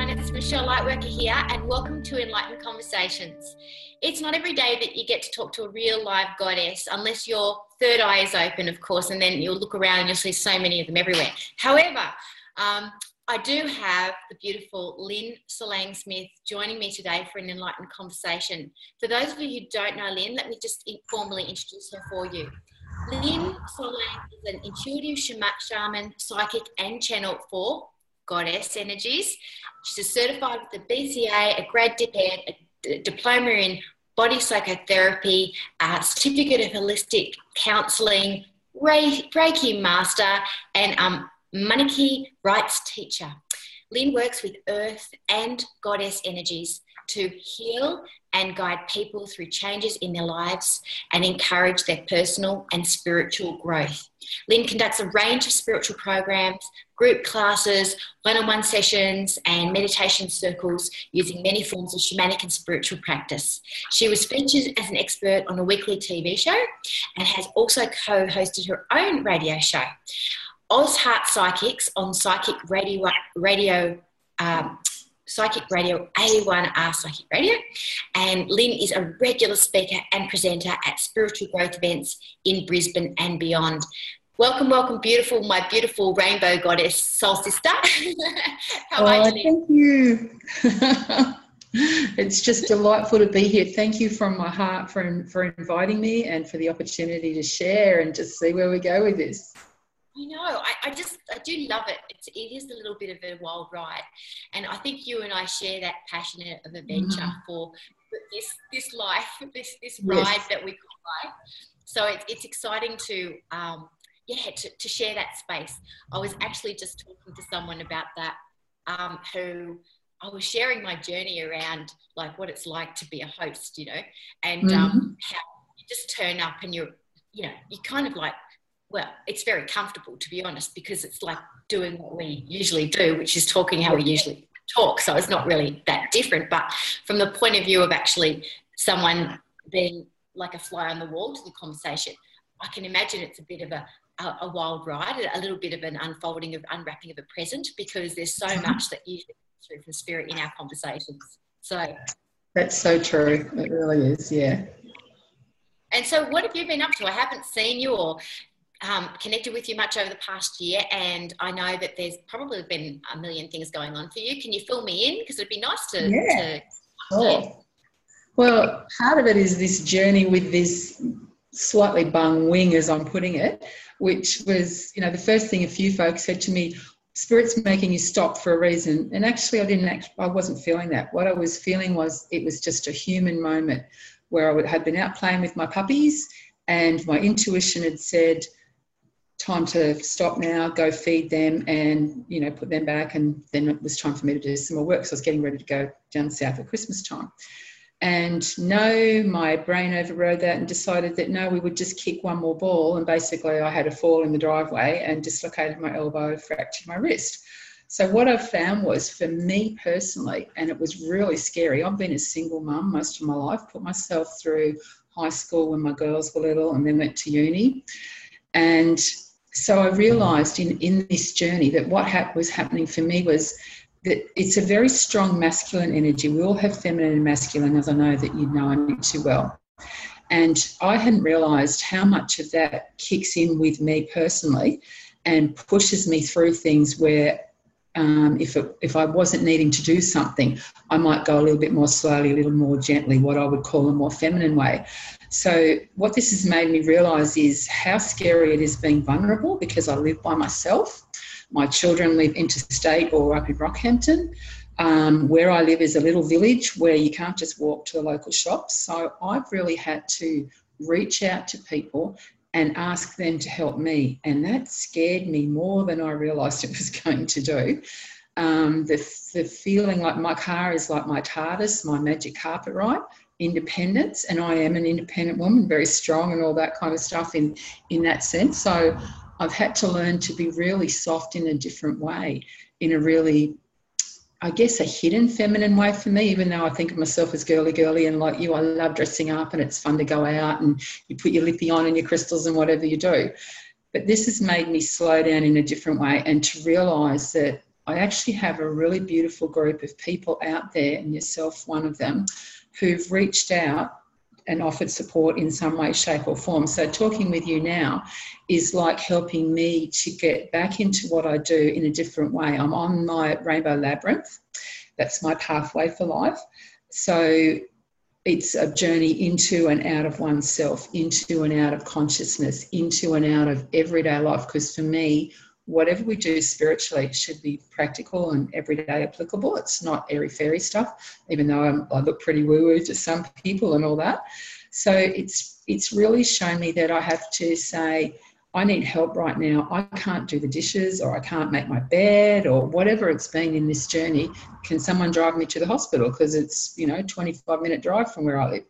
everyone, it's Michelle Lightworker here, and welcome to Enlightened Conversations. It's not every day that you get to talk to a real live goddess, unless your third eye is open, of course, and then you'll look around and you'll see so many of them everywhere. However, um, I do have the beautiful Lynn Solang Smith joining me today for an enlightened conversation. For those of you who don't know Lynn, let me just formally introduce her for you. Lynn Solang is an intuitive shaman, psychic, and channel for goddess energies. She's certified with the BCA, a grad dip ed, a diploma in body psychotherapy, a certificate of holistic counseling, Reiki master, and um, Munay-ki Rites teacher. Lynn works with earth and goddess energies to heal and guide people through changes in their lives and encourage their personal and spiritual growth. Lynn conducts a range of spiritual programs, group classes, one on one sessions, and meditation circles using many forms of shamanic and spiritual practice. She was featured as an expert on a weekly TV show and has also co hosted her own radio show. Oz Heart Psychics on Psychic Radio, radio um, Psychic Radio A1R Psychic Radio. And Lynn is a regular speaker and presenter at spiritual growth events in Brisbane and beyond. Welcome, welcome, beautiful, my beautiful rainbow goddess, soul sister. How oh, are you? Oh, thank you. it's just delightful to be here. Thank you from my heart for, for inviting me and for the opportunity to share and just see where we go with this. I know. I, I just I do love it. It's, it is a little bit of a wild ride, and I think you and I share that passion of adventure mm-hmm. for this this life, this this ride yes. that we call life. So it's it's exciting to um, yeah to, to share that space. I was actually just talking to someone about that um, who I was sharing my journey around like what it's like to be a host, you know, and um, mm-hmm. um, how you just turn up and you're you know you kind of like well, it's very comfortable to be honest, because it's like doing what we usually do, which is talking how we usually talk. So it's not really that different. But from the point of view of actually someone being like a fly on the wall to the conversation, I can imagine it's a bit of a, a, a wild ride, a little bit of an unfolding of unwrapping of a present, because there's so much that usually comes through from spirit in our conversations. So that's so true. It really is, yeah. And so, what have you been up to? I haven't seen you or um, connected with you much over the past year, and I know that there's probably been a million things going on for you. Can you fill me in? Because it'd be nice to. Yeah. To, sure. Well, part of it is this journey with this slightly bung wing, as I'm putting it, which was, you know, the first thing a few folks said to me, spirit's making you stop for a reason. And actually, I didn't, act, I wasn't feeling that. What I was feeling was it was just a human moment where I would, had been out playing with my puppies and my intuition had said, time to stop now, go feed them and, you know, put them back. And then it was time for me to do some more work. So I was getting ready to go down south at Christmas time. And no, my brain overrode that and decided that no, we would just kick one more ball. And basically, I had a fall in the driveway and dislocated my elbow, fractured my wrist. So, what I found was for me personally, and it was really scary, I've been a single mum most of my life, put myself through high school when my girls were little and then went to uni. And so I realised in, in this journey that what ha- was happening for me was that it's a very strong masculine energy. We all have feminine and masculine, as I know that you know I know too well. And I hadn't realised how much of that kicks in with me personally and pushes me through things where um, if, it, if I wasn't needing to do something, I might go a little bit more slowly, a little more gently, what I would call a more feminine way. So, what this has made me realise is how scary it is being vulnerable because I live by myself. My children live interstate or up in Rockhampton. Um, where I live is a little village where you can't just walk to the local shops. So, I've really had to reach out to people and ask them to help me. And that scared me more than I realised it was going to do. Um, the, the feeling like my car is like my TARDIS, my magic carpet ride, independence and i am an independent woman very strong and all that kind of stuff in in that sense so i've had to learn to be really soft in a different way in a really I guess a hidden feminine way for me, even though I think of myself as girly girly and like you, I love dressing up and it's fun to go out and you put your lippy on and your crystals and whatever you do. But this has made me slow down in a different way and to realize that I actually have a really beautiful group of people out there, and yourself one of them, who've reached out and offered support in some way, shape, or form. So, talking with you now is like helping me to get back into what I do in a different way. I'm on my rainbow labyrinth, that's my pathway for life. So, it's a journey into and out of oneself, into and out of consciousness, into and out of everyday life. Because for me, whatever we do spiritually should be practical and everyday applicable. It's not airy fairy stuff, even though I'm, i look pretty woo woo to some people and all that. So it's it's really shown me that I have to say, I need help right now. I can't do the dishes or I can't make my bed or whatever it's been in this journey. Can someone drive me to the hospital? Because it's, you know, 25 minute drive from where I live.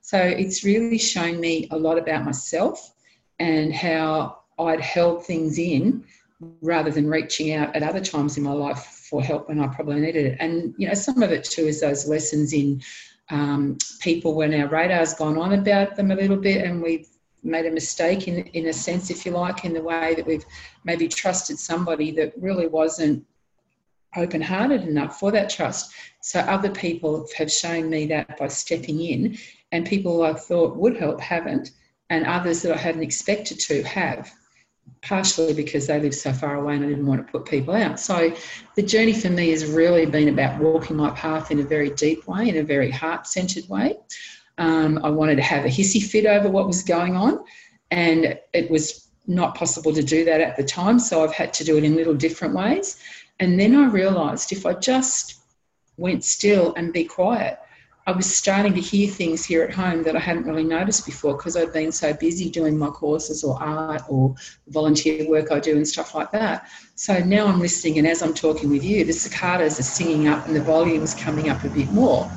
So it's really shown me a lot about myself and how I'd held things in rather than reaching out at other times in my life for help when I probably needed it. And you know, some of it too is those lessons in um, people when our radar's gone on about them a little bit, and we've made a mistake in in a sense, if you like, in the way that we've maybe trusted somebody that really wasn't open-hearted enough for that trust. So other people have shown me that by stepping in, and people I thought would help haven't, and others that I hadn't expected to have partially because they live so far away and I didn't want to put people out. So the journey for me has really been about walking my path in a very deep way, in a very heart centered way. Um, I wanted to have a hissy fit over what was going on, and it was not possible to do that at the time. So I've had to do it in little different ways. And then I realised if I just went still and be quiet, I was starting to hear things here at home that I hadn't really noticed before because I'd been so busy doing my courses or art or volunteer work I do and stuff like that. So now I'm listening, and as I'm talking with you, the cicadas are singing up and the volume's coming up a bit more.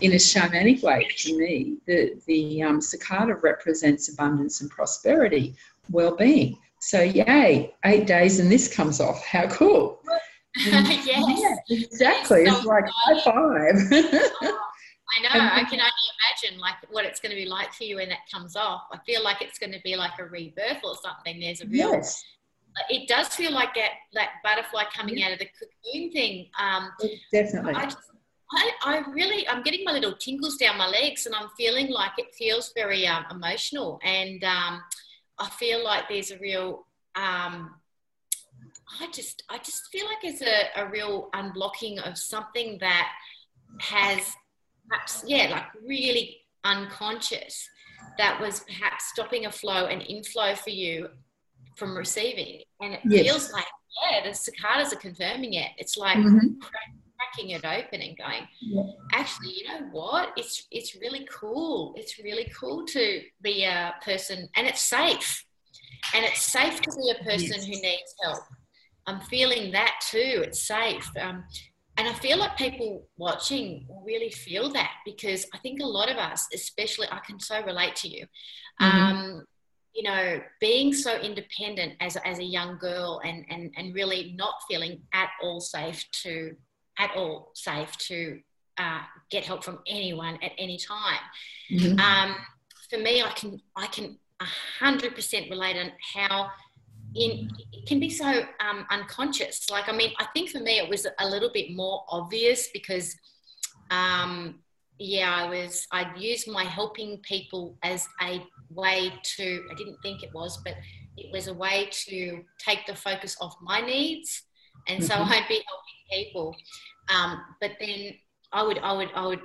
In a shamanic way, to me, the, the um, cicada represents abundance and prosperity, well being. So, yay, eight days and this comes off. How cool! yes. Yeah, exactly. So it's like high five. I know. I can only imagine like what it's going to be like for you when that comes off. I feel like it's going to be like a rebirth or something. There's a real. Yes. It does feel like that that butterfly coming out of the cocoon thing. Um, Definitely. I, just, I, I, really, I'm getting my little tingles down my legs, and I'm feeling like it feels very um, emotional, and um, I feel like there's a real. Um, I just, I just feel like there's a, a real unblocking of something that has perhaps, yeah, like really unconscious that was perhaps stopping a flow and inflow for you from receiving. And it yes. feels like, yeah, the cicadas are confirming it. It's like mm-hmm. cracking it open and going, yeah. actually, you know what? It's it's really cool. It's really cool to be a person and it's safe. And it's safe to be a person yes. who needs help. I'm feeling that too. It's safe. Um, and I feel like people watching really feel that because I think a lot of us, especially, I can so relate to you. Mm-hmm. Um, you know, being so independent as, as a young girl and, and, and really not feeling at all safe to, at all safe to uh, get help from anyone at any time. Mm-hmm. Um, for me, I can, I can 100% relate on how in it can be so um, unconscious. Like, I mean, I think for me it was a little bit more obvious because, um, yeah, I was I'd use my helping people as a way to. I didn't think it was, but it was a way to take the focus off my needs, and so mm-hmm. I'd be helping people. Um, but then I would I would I would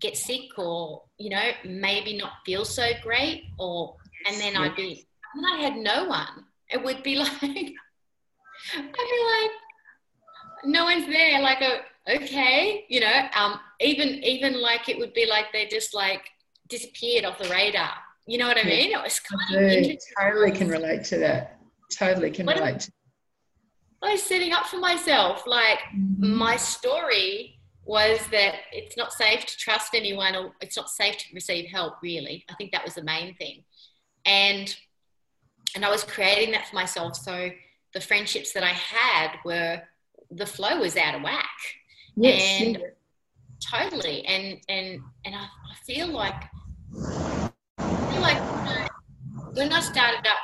get sick or you know maybe not feel so great or and then I'd be and I had no one it would be like I'd be like, no one's there. Like, a, okay, you know, um, even even like it would be like they just like disappeared off the radar. You know what I mean? It was kind of totally can relate to that. Totally can relate. To- I was setting up for myself. Like mm-hmm. my story was that it's not safe to trust anyone or it's not safe to receive help really i think that was the main thing and and i was creating that for myself so the friendships that i had were the flow was out of whack yes, and yeah. totally and and and I, I feel like I feel like when I started up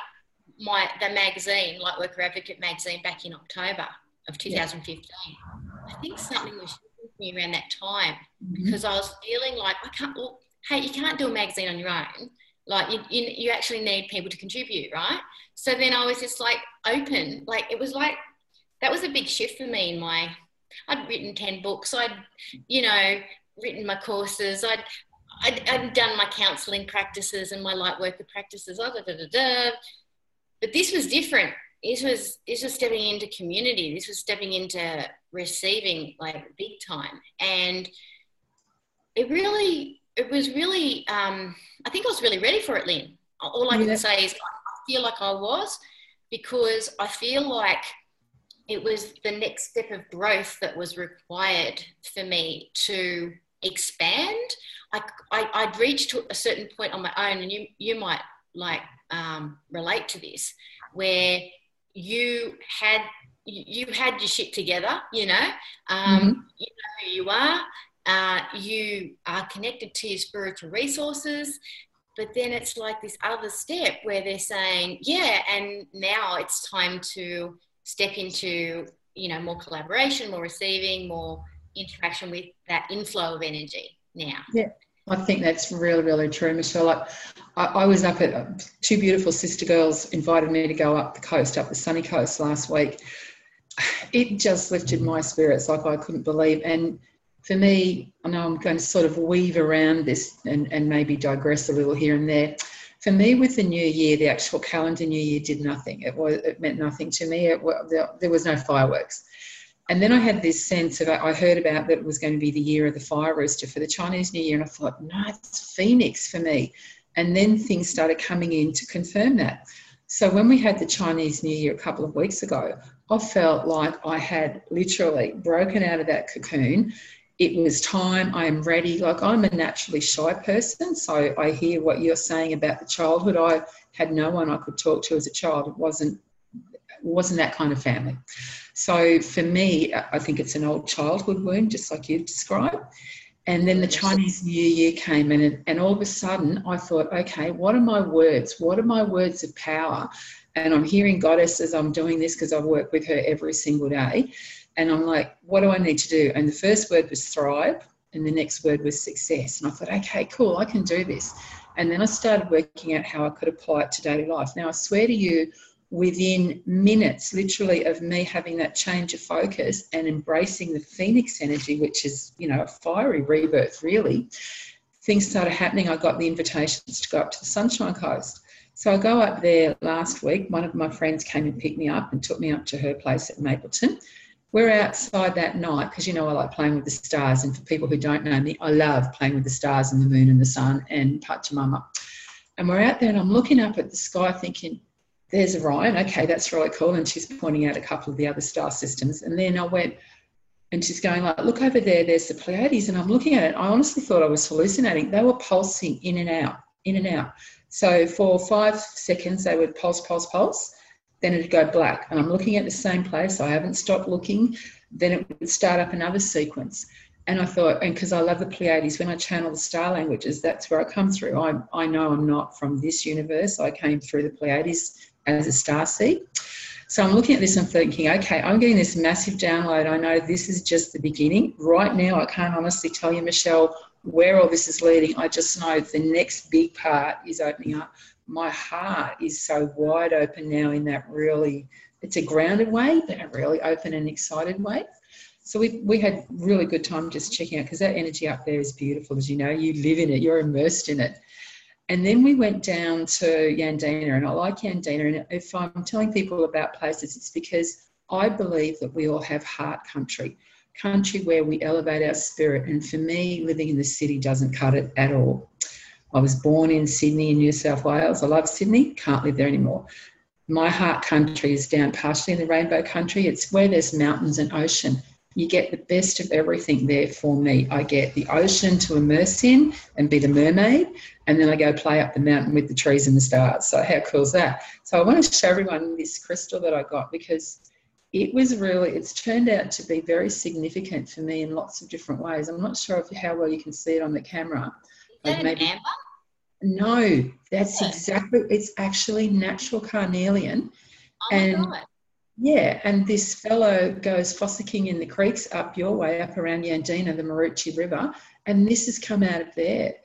my the magazine, Light Worker Advocate magazine, back in October of 2015, yeah. I think something was me around that time mm-hmm. because I was feeling like I can't. Well, hey, you can't do a magazine on your own. Like you, you, you actually need people to contribute, right? So then I was just like open. Like it was like that was a big shift for me in my. I'd written ten books. I'd, you know, written my courses. I'd I'd, I'd done my counselling practices and my light worker practices. Ah, da, But this was different. This was this was stepping into community. This was stepping into receiving like big time, and it really it was really. Um, I think I was really ready for it, Lynn. All I yeah. can say is I feel like I was because I feel like it was the next step of growth that was required for me to expand. I, I, I'd reached to a certain point on my own, and you, you might like um, relate to this, where you had you had your shit together, you know, um, mm-hmm. you know who you are, uh, you are connected to your spiritual resources, but then it's like this other step where they're saying, yeah, and now it's time to step into, you know, more collaboration, more receiving, more interaction with that inflow of energy now. Yeah. I think that's really, really true, Michelle. Like, I, I, was up at uh, two beautiful sister girls invited me to go up the coast, up the sunny coast last week. It just lifted my spirits like I couldn't believe. And for me, I know I'm going to sort of weave around this and, and maybe digress a little here and there. For me, with the new year, the actual calendar new year did nothing. It was it meant nothing to me. It, there, there was no fireworks. And then I had this sense of, I heard about that it was going to be the year of the fire rooster for the Chinese New Year. And I thought, no, it's Phoenix for me. And then things started coming in to confirm that. So when we had the Chinese New Year a couple of weeks ago, I felt like I had literally broken out of that cocoon. It was time, I am ready. Like I'm a naturally shy person. So I hear what you're saying about the childhood. I had no one I could talk to as a child. It wasn't wasn't that kind of family. So for me, I think it's an old childhood wound, just like you've described. And then the Chinese New Year came in, and, all of a sudden I thought, okay, what are my words? What are my words of power? And I'm hearing Goddess as I'm doing this because I work with her every single day. And I'm like, what do I need to do? And the first word was thrive, and the next word was success. And I thought, okay, cool, I can do this. And then I started working out how I could apply it to daily life. Now, I swear to you, within minutes, literally, of me having that change of focus and embracing the phoenix energy, which is, you know, a fiery rebirth, really, things started happening. I got the invitations to go up to the Sunshine Coast. So I go up there last week. One of my friends came and picked me up and took me up to her place at Mapleton. We're outside that night because you know I like playing with the stars. And for people who don't know me, I love playing with the stars and the moon and the sun and Pachamama. And we're out there and I'm looking up at the sky thinking, there's Orion. Okay, that's really cool. And she's pointing out a couple of the other star systems. And then I went, and she's going like, look over there, there's the Pleiades. And I'm looking at it. I honestly thought I was hallucinating. They were pulsing in and out, in and out. So for five seconds, they would pulse, pulse, pulse. Then it'd go black. And I'm looking at the same place. I haven't stopped looking. Then it would start up another sequence. And I thought, and because I love the Pleiades, when I channel the star languages, that's where I come through. I, I know I'm not from this universe. I came through the Pleiades as a star seed. So I'm looking at this and thinking, okay, I'm getting this massive download. I know this is just the beginning. Right now, I can't honestly tell you, Michelle, where all this is leading. I just know the next big part is opening up. My heart is so wide open now in that really, it's a grounded way, but a really open and excited way. So we we had really good time just checking out because that energy up there is beautiful. As you know, you live in it, you're immersed in it. And then we went down to Yandina, and I like Yandina. And if I'm telling people about places, it's because I believe that we all have heart country, country where we elevate our spirit. And for me, living in the city doesn't cut it at all. I was born in Sydney, in New South Wales. I love Sydney, can't live there anymore. My heart country is down partially in the rainbow country. It's where there's mountains and ocean. you get the best of everything there for me. I get the ocean to immerse in and be the mermaid, and then I go play up the mountain with the trees and the stars. So, how cool is that? So, I want to show everyone this crystal that I got because it was really, it's turned out to be very significant for me in lots of different ways. I'm not sure if, how well you can see it on the camera. That maybe, amber? No, that's exactly, it's actually natural carnelian. Oh and. Yeah, and this fellow goes fossicking in the creeks up your way, up around Yandina, the Maroochy River, and this has come out of there.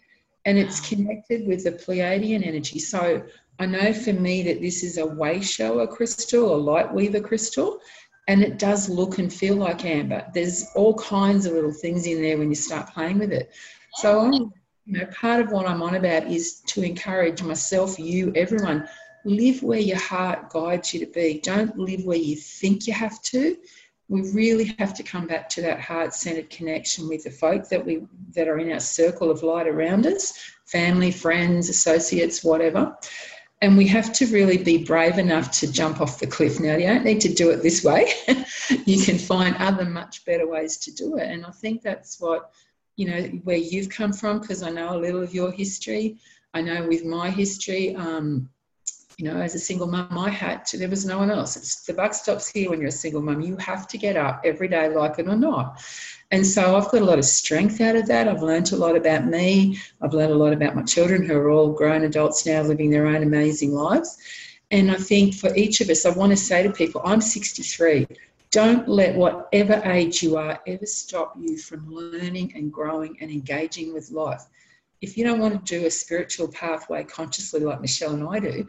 And it's connected with the Pleiadian energy. So I know for me that this is a way shower crystal, a light weaver crystal, and it does look and feel like amber. There's all kinds of little things in there when you start playing with it. So I'm, you know, part of what I'm on about is to encourage myself, you, everyone live where your heart guides you to be. Don't live where you think you have to. We really have to come back to that heart-centered connection with the folk that we that are in our circle of light around us, family, friends, associates, whatever. And we have to really be brave enough to jump off the cliff. Now, you don't need to do it this way. you can find other much better ways to do it. And I think that's what, you know, where you've come from, because I know a little of your history. I know with my history, um, you know, as a single mum, I had to, there was no one else. It's, the buck stops here when you're a single mum. You have to get up every day, like it or not. And so I've got a lot of strength out of that. I've learned a lot about me. I've learned a lot about my children who are all grown adults now living their own amazing lives. And I think for each of us, I want to say to people, I'm 63. Don't let whatever age you are ever stop you from learning and growing and engaging with life. If you don't want to do a spiritual pathway consciously like Michelle and I do,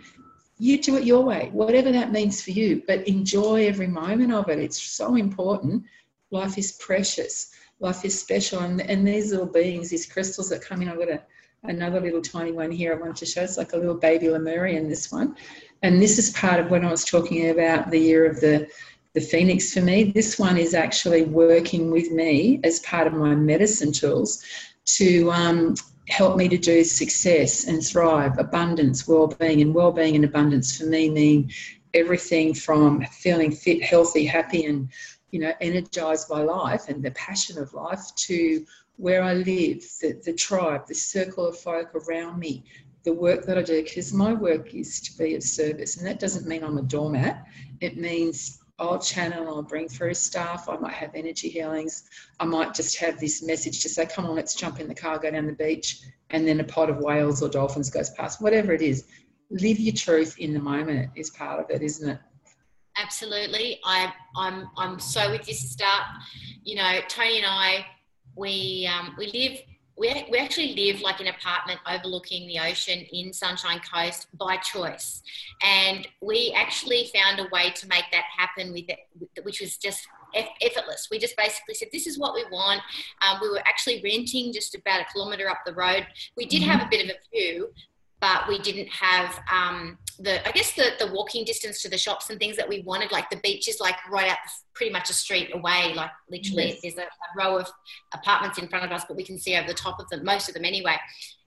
you do it your way, whatever that means for you, but enjoy every moment of it. It's so important. Life is precious. Life is special. And, and these little beings, these crystals that come in, I've got a, another little tiny one here I wanted to show. It's like a little baby Lemurian, this one. And this is part of when I was talking about the year of the, the phoenix for me. This one is actually working with me as part of my medicine tools to um, help me to do success and thrive, abundance, well-being, and well-being and abundance for me mean everything from feeling fit, healthy, happy, and you know, energized by life and the passion of life to where I live, the, the tribe, the circle of folk around me, the work that I do, because my work is to be of service. And that doesn't mean I'm a doormat. It means I'll channel, I'll bring through stuff. I might have energy healings. I might just have this message to say, come on, let's jump in the car, go down the beach, and then a pod of whales or dolphins goes past, whatever it is. Live your truth in the moment is part of it, isn't it? Absolutely. I, I'm, I'm so with you, sister. You know, Tony and I, we, um, we live we, we actually live like an apartment overlooking the ocean in Sunshine Coast by choice. And we actually found a way to make that happen with it, which was just effortless. We just basically said, this is what we want. Um, we were actually renting just about a kilometre up the road. We did have a bit of a view, but we didn't have um, the I guess the the walking distance to the shops and things that we wanted. Like the beach is like right out pretty much a street away. Like literally, yes. there's a, a, row of apartments in front of us, but we can see over the top of them, most of them anyway,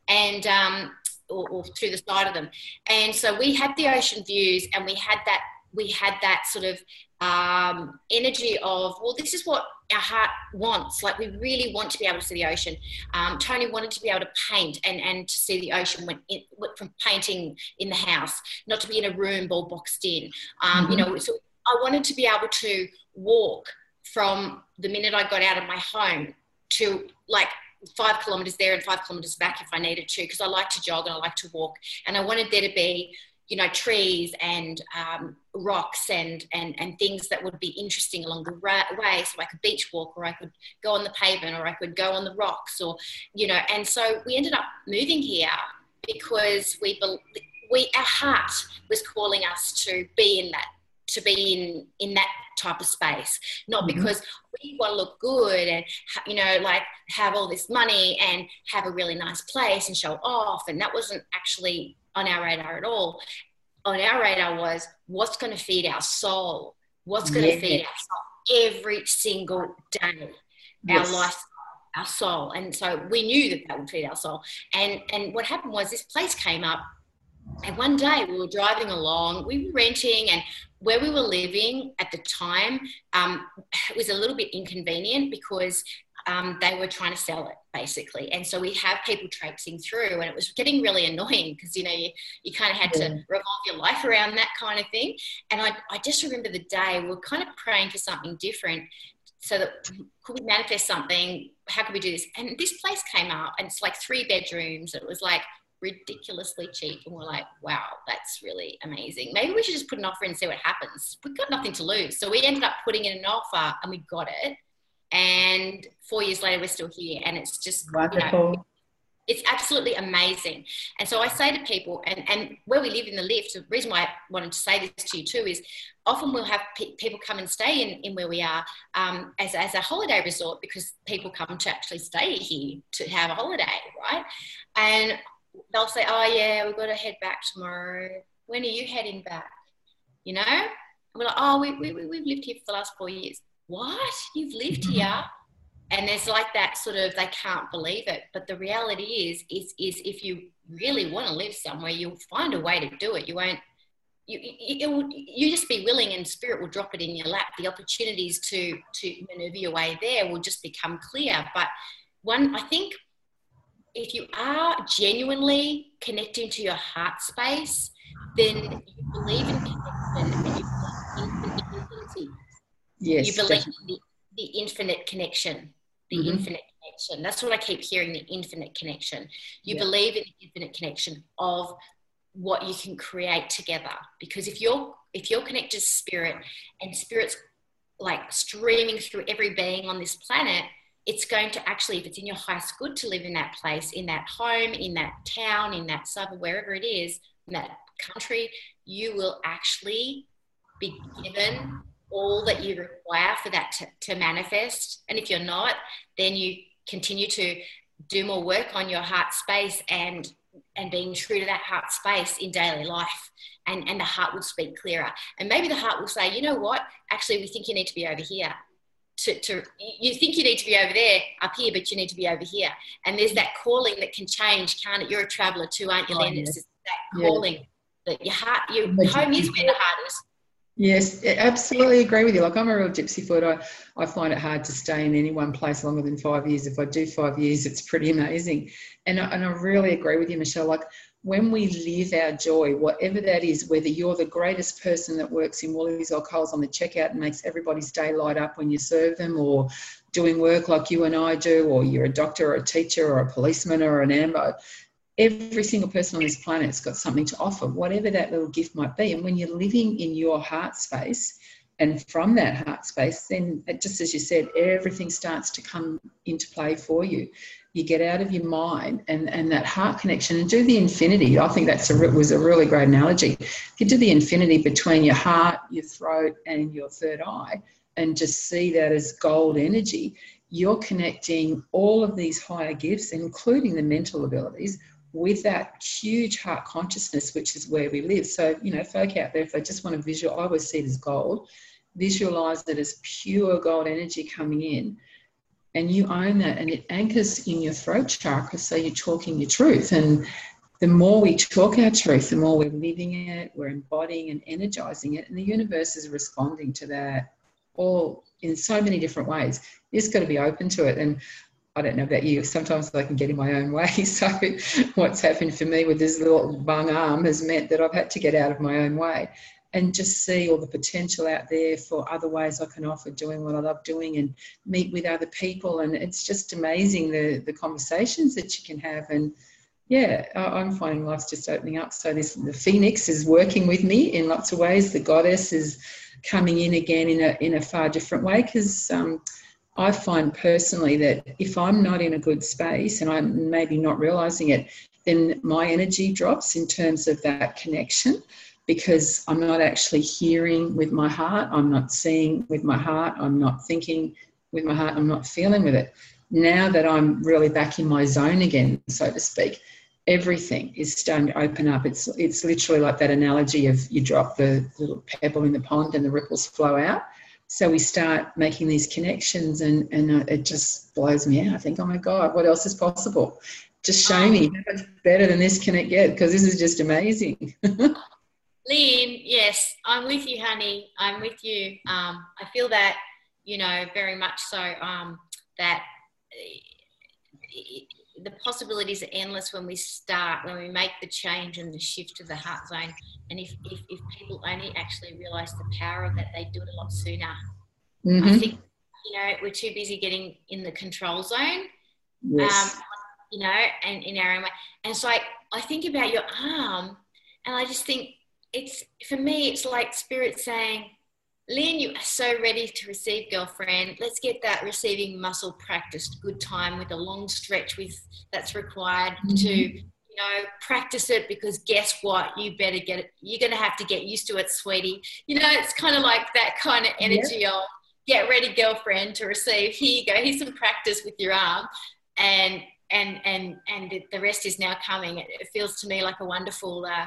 and um, or, or through the side of them. And so we had the ocean views, and we had that we had that sort of um, energy of well, this is what our heart wants. Like we really want to be able to see the ocean. Um, Tony wanted to be able to paint and, and to see the ocean when from painting in the house, not to be in a room all boxed in. Um, mm-hmm. You know, so I wanted to be able to walk from the minute I got out of my home to like five kilometers there and five kilometers back if I needed to, because I like to jog and I like to walk. And I wanted there to be you know trees and um, rocks and, and and things that would be interesting along the way. So i could beach walk or i could go on the pavement or i could go on the rocks or you know and so we ended up moving here because we we our heart was calling us to be in that to be in in that type of space. Not mm-hmm. because we want to look good and you know like have all this money and have a really nice place and show off. And that wasn't actually on our radar at all. On our radar was what's going to feed our soul, what's going to feed our soul every single day, yes. our life, our soul. And so we knew that that would feed our soul. And and what happened was this place came up And one day we were driving along, we were renting, and where we were living at the time um, it was a little bit inconvenient because um, they were trying to sell it basically. And so we have people traipsing through, and it was getting really annoying because you know you, you kind of had yeah. to revolve your life around that kind of thing. And I, I just remember the day we we're kind of praying for something different so that could we manifest something? How could we do this? And this place came up, and it's like three bedrooms. It was like ridiculously cheap, and we're like, wow, that's really amazing. Maybe we should just put an offer in and see what happens. We've got nothing to lose, so we ended up putting in an offer, and we got it. And four years later, we're still here, and it's just wonderful. You know, it's absolutely amazing. And so I say to people, and, and where we live in the lift, the reason why I wanted to say this to you too is often we'll have pe- people come and stay in, in where we are um, as, as a holiday resort because people come to actually stay here to have a holiday, right? And they'll say, oh, yeah, we've got to head back tomorrow. When are you heading back? You know? And we're like, oh, we, we, we've lived here for the last four years. What? You've lived here? and there's like that sort of they can't believe it but the reality is is is if you really want to live somewhere you'll find a way to do it you won't you, will, you just be willing and spirit will drop it in your lap the opportunities to to maneuver your way there will just become clear but one i think if you are genuinely connecting to your heart space then you believe in connection and you believe in infinity yes you believe in the, the infinite connection the mm-hmm. infinite connection. That's what I keep hearing the infinite connection. You yeah. believe in the infinite connection of what you can create together. Because if you're if you're connected to spirit and spirit's like streaming through every being on this planet, it's going to actually, if it's in your highest good to live in that place, in that home, in that town, in that suburb, wherever it is, in that country, you will actually be given all that you require for that to, to manifest. And if you're not, then you continue to do more work on your heart space and and being true to that heart space in daily life. And and the heart will speak clearer. And maybe the heart will say you know what? Actually we think you need to be over here to, to you think you need to be over there up here but you need to be over here. And there's that calling that can change can't it? You're a traveler too aren't you oh, Yes. It's that calling yeah. that your heart your home is where the heart is Yes, absolutely agree with you. Like I'm a real gypsy foot. I, I find it hard to stay in any one place longer than five years. If I do five years, it's pretty amazing. And I, and I really agree with you, Michelle. Like when we live our joy, whatever that is, whether you're the greatest person that works in Woolies or Coles on the checkout and makes everybody's day light up when you serve them, or doing work like you and I do, or you're a doctor or a teacher or a policeman or an AMBO, every single person on this planet's got something to offer, whatever that little gift might be. And when you're living in your heart space, and from that heart space, then just as you said, everything starts to come into play for you. You get out of your mind and, and that heart connection and do the infinity. I think that's a was a really great analogy. If you do the infinity between your heart, your throat, and your third eye, and just see that as gold energy, you're connecting all of these higher gifts, including the mental abilities, with that huge heart consciousness, which is where we live. So, you know, folk out there, if they just want to visual, I always see it as gold, visualize it as pure gold energy coming in. And you own that, and it anchors in your throat chakra, so you're talking your truth. And the more we talk our truth, the more we're living it, we're embodying and energizing it, and the universe is responding to that all in so many different ways. You just got to be open to it. And I don't know about you, sometimes I can get in my own way. So, what's happened for me with this little bung arm has meant that I've had to get out of my own way and just see all the potential out there for other ways I can offer doing what I love doing and meet with other people. And it's just amazing the, the conversations that you can have. And yeah, I'm finding life's just opening up. So, this the Phoenix is working with me in lots of ways. The goddess is coming in again in a, in a far different way because. Um, I find personally that if I'm not in a good space and I'm maybe not realizing it, then my energy drops in terms of that connection because I'm not actually hearing with my heart, I'm not seeing with my heart, I'm not thinking with my heart, I'm not feeling with it. Now that I'm really back in my zone again, so to speak, everything is starting to open up. It's it's literally like that analogy of you drop the little pebble in the pond and the ripples flow out so we start making these connections and, and uh, it just blows me out. I think, oh my God, what else is possible? just show oh. me how much better than this can it get? Because this is just amazing. Lynn, yes, I'm with you, honey. I'm with you. Um, I feel that, you know, very much so. Um, that the possibilities are endless when we start, when we make the change and the shift to the heart zone. And if, if, if people only actually realize the power of that, they do it a lot sooner. Mm-hmm. I think, you know, we're too busy getting in the control zone, yes. um, you know, and in our own way. And so I, I think about your arm and I just think it's, for me, it's like spirit saying, Lynn, you are so ready to receive, girlfriend. Let's get that receiving muscle practiced. Good time with a long stretch with that's required mm-hmm. to, you know, practice it because guess what? You better get it. You're going to have to get used to it, sweetie. You know, it's kind of like that kind of energy of get ready, girlfriend, to receive. Here you go. Here's some practice with your arm, and and and and the rest is now coming. It, it feels to me like a wonderful, uh,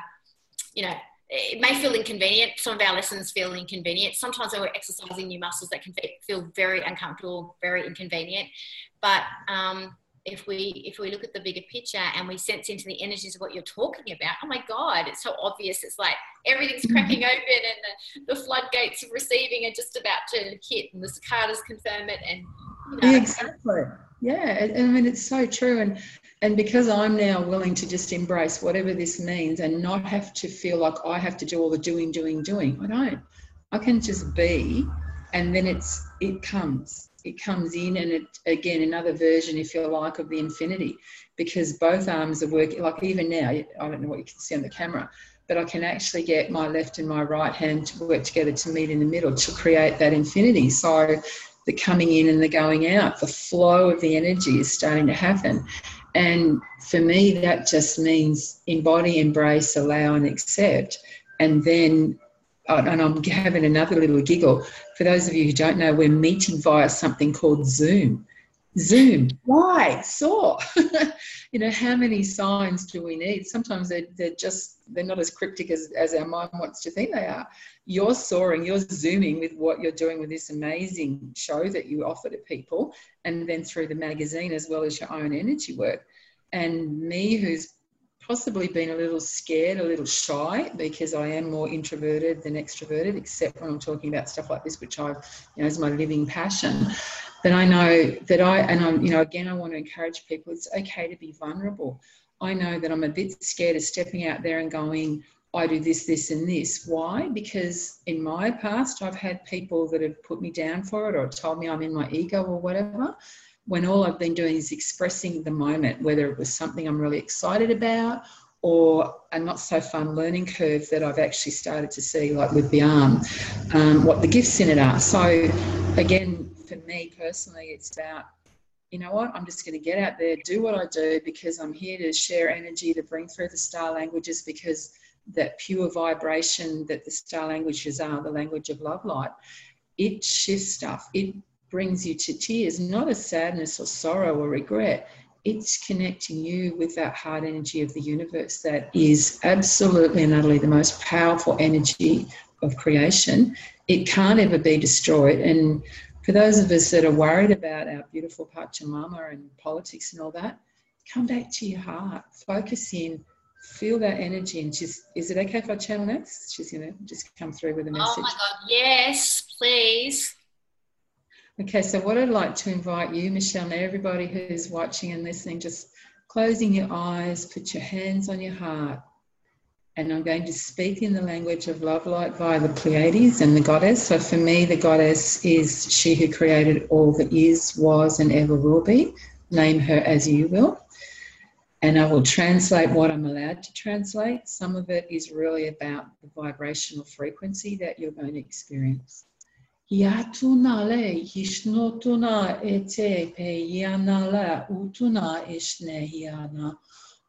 you know, it may feel inconvenient. Some of our lessons feel inconvenient. Sometimes when we're exercising new muscles, that can feel very uncomfortable, very inconvenient. But um, if we if we look at the bigger picture and we sense into the energies of what you're talking about, oh my God, it's so obvious. It's like everything's mm-hmm. cracking open and the, the floodgates of receiving are just about to hit, and the cicadas confirm it. And you know, exactly, yeah. I mean, it's so true. And and because I'm now willing to just embrace whatever this means and not have to feel like I have to do all the doing, doing, doing, I don't. I can just be, and then it's it comes. It comes in, and it again another version, if you like, of the infinity, because both arms are working. Like even now, I don't know what you can see on the camera, but I can actually get my left and my right hand to work together to meet in the middle to create that infinity. So the coming in and the going out, the flow of the energy is starting to happen. And for me, that just means embody, embrace, allow, and accept. And then, uh, and I'm having another little giggle. For those of you who don't know, we're meeting via something called Zoom. Zoom. Why? Saw. you know, how many signs do we need? Sometimes they're, they're just, they're not as cryptic as, as our mind wants to think they are. You're soaring, you're zooming with what you're doing with this amazing show that you offer to people, and then through the magazine as well as your own energy work. And me, who's possibly been a little scared, a little shy, because I am more introverted than extroverted, except when I'm talking about stuff like this, which I've, you know, is my living passion. But I know that I, and I'm, you know, again, I want to encourage people. It's okay to be vulnerable. I know that I'm a bit scared of stepping out there and going, I do this, this, and this. Why? Because in my past, I've had people that have put me down for it or told me I'm in my ego or whatever when all I've been doing is expressing the moment, whether it was something I'm really excited about or a not so fun learning curve that I've actually started to see, like with the arm, um, what the gifts in it are. So, again, for me personally, it's about, you know what, I'm just going to get out there, do what I do because I'm here to share energy, to bring through the star languages because that pure vibration that the star languages are, the language of love light, it shifts stuff. It brings you to tears, not a sadness or sorrow or regret. It's connecting you with that heart energy of the universe that is absolutely and utterly the most powerful energy of creation. It can't ever be destroyed. And for those of us that are worried about our beautiful Pachamama and politics and all that, come back to your heart, focus in, feel that energy. And just, is it okay if I channel next? She's going to just come through with a message. Oh my God, yes, please. Okay, so what I'd like to invite you, Michelle, and everybody who's watching and listening, just closing your eyes, put your hands on your heart. And I'm going to speak in the language of love light via the Pleiades and the goddess. So for me, the goddess is she who created all that is, was, and ever will be. Name her as you will. And I will translate what I'm allowed to translate. Some of it is really about the vibrational frequency that you're going to experience. Yatunale Yishnotuna ete pe yanala utuna ishnehiana.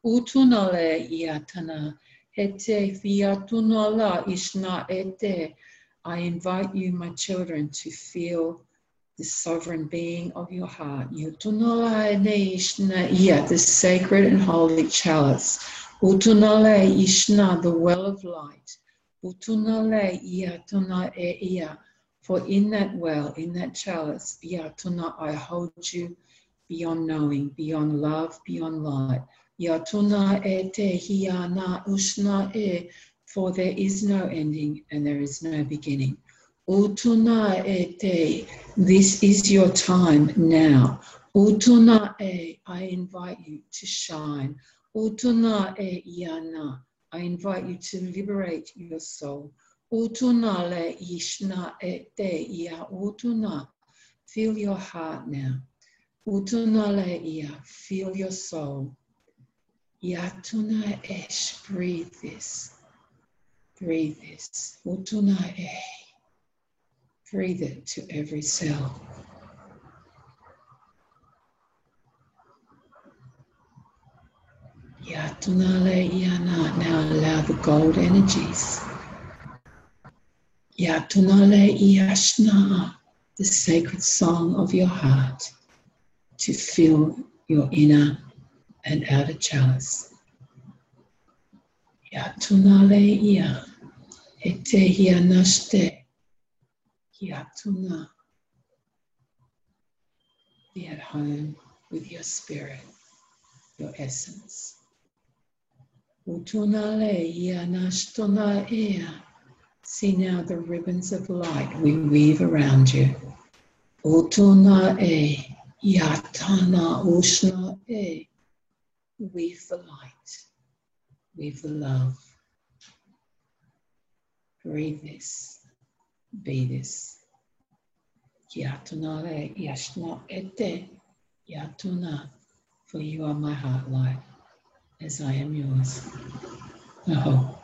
Utunale yatana ete fiatunala ishna ete. I invite you, my children, to feel the sovereign being of your heart. Yutunala ishna iya, the sacred and holy chalice. Utunale ishna, the well of light. Utunale yatuna e iya for in that well, in that chalice, Vyatuna, I hold you. beyond knowing, beyond love, beyond light. Yatuna e te e, for there is no ending and there is no beginning. Utuna e te, this is your time now. Utuna e, I invite you to shine. Utuna e yana, I invite you to liberate your soul. Utuna le ishna e te utuna. Feel your heart now. Utuna le ia, feel your soul. Yatuna esh, breathe this. Breathe this. Utuna e. Breathe it to every cell. Yatunale yana. Now allow the gold energies. Yatunale yashna, the sacred song of your heart, to fill your inner and outer chalice. Yatunale iya, ete hianashte, yatuna. Be at home with your spirit, your essence. Utunale yanashtona ea. See now the ribbons of light we weave around you. Utuna e yatana ushna e. Weave the light, weave the love. Breathe this, be this. Yatunare yashna ete yatuna. For you are my heart light as I am yours. Oh.